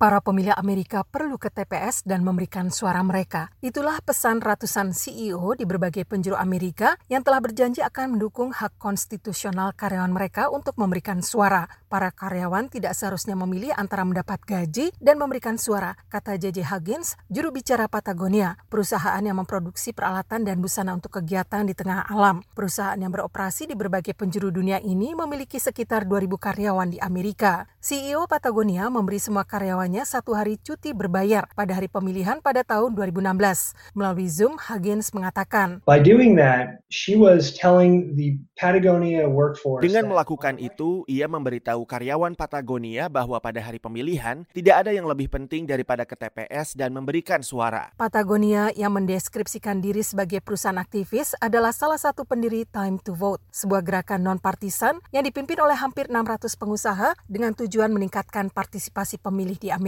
Para pemilih Amerika perlu ke TPS dan memberikan suara mereka. Itulah pesan ratusan CEO di berbagai penjuru Amerika yang telah berjanji akan mendukung hak konstitusional karyawan mereka untuk memberikan suara. Para karyawan tidak seharusnya memilih antara mendapat gaji dan memberikan suara, kata JJ Huggins, juru bicara Patagonia, perusahaan yang memproduksi peralatan dan busana untuk kegiatan di tengah alam. Perusahaan yang beroperasi di berbagai penjuru dunia ini memiliki sekitar 2.000 karyawan di Amerika. CEO Patagonia memberi semua karyawan hanya satu hari cuti berbayar pada hari pemilihan pada tahun 2016. Melalui Zoom, Huggins mengatakan, By doing that, she was telling the Patagonia workforce Dengan melakukan itu, ia memberitahu karyawan Patagonia bahwa pada hari pemilihan tidak ada yang lebih penting daripada ke TPS dan memberikan suara. Patagonia yang mendeskripsikan diri sebagai perusahaan aktivis adalah salah satu pendiri Time to Vote, sebuah gerakan non-partisan yang dipimpin oleh hampir 600 pengusaha dengan tujuan meningkatkan partisipasi pemilih di Amerika.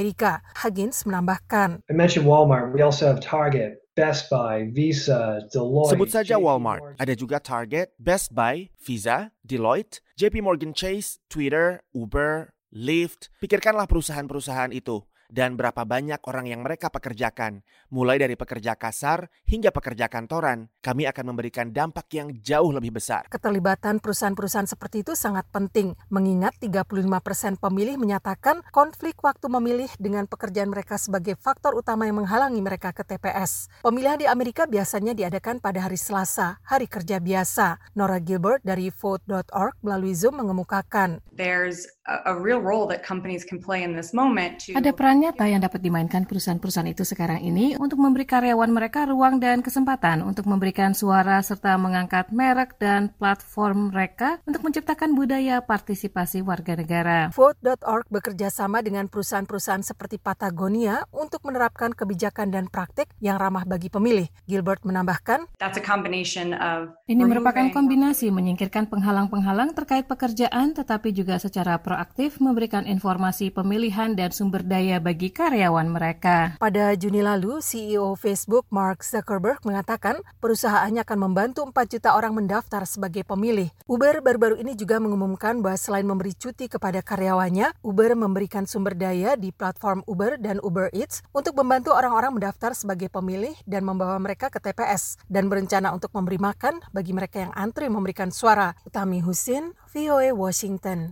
Huggins menambahkan. I mentioned Walmart. We also have Target, Best Buy, Visa, Deloitte. Sebut saja JP Walmart, Morgan. ada juga Target, Best Buy, Visa, Deloitte, JP Morgan Chase, Twitter, Uber, Lyft. Pikirkanlah perusahaan-perusahaan itu dan berapa banyak orang yang mereka pekerjakan, mulai dari pekerja kasar hingga pekerja kantoran. Kami akan memberikan dampak yang jauh lebih besar. Keterlibatan perusahaan-perusahaan seperti itu sangat penting, mengingat 35 persen pemilih menyatakan konflik waktu memilih dengan pekerjaan mereka sebagai faktor utama yang menghalangi mereka ke TPS. Pemilihan di Amerika biasanya diadakan pada hari Selasa, hari kerja biasa. Nora Gilbert dari Vote.org melalui Zoom mengemukakan. there's a, a real role that companies can play in this moment to Ada peran nyata yang dapat dimainkan perusahaan-perusahaan itu sekarang ini untuk memberi karyawan mereka ruang dan kesempatan untuk memberikan suara serta mengangkat merek dan platform mereka untuk menciptakan budaya partisipasi warga negara. Vote.org bekerja sama dengan perusahaan-perusahaan seperti Patagonia untuk menerapkan kebijakan dan praktik yang ramah bagi pemilih. Gilbert menambahkan, that's a combination of Ini merupakan kombinasi menyingkirkan penghalang-penghalang terkait pekerjaan tetapi juga secara proaktif memberikan informasi pemilihan dan sumber daya bagi karyawan mereka. Pada Juni lalu, CEO Facebook Mark Zuckerberg mengatakan perusahaannya akan membantu 4 juta orang mendaftar sebagai pemilih. Uber baru-baru ini juga mengumumkan bahwa selain memberi cuti kepada karyawannya, Uber memberikan sumber daya di platform Uber dan Uber Eats untuk membantu orang-orang mendaftar sebagai pemilih dan membawa mereka ke TPS dan berencana untuk memberi makan bagi mereka yang antri memberikan suara. Utami Husin, VOA Washington.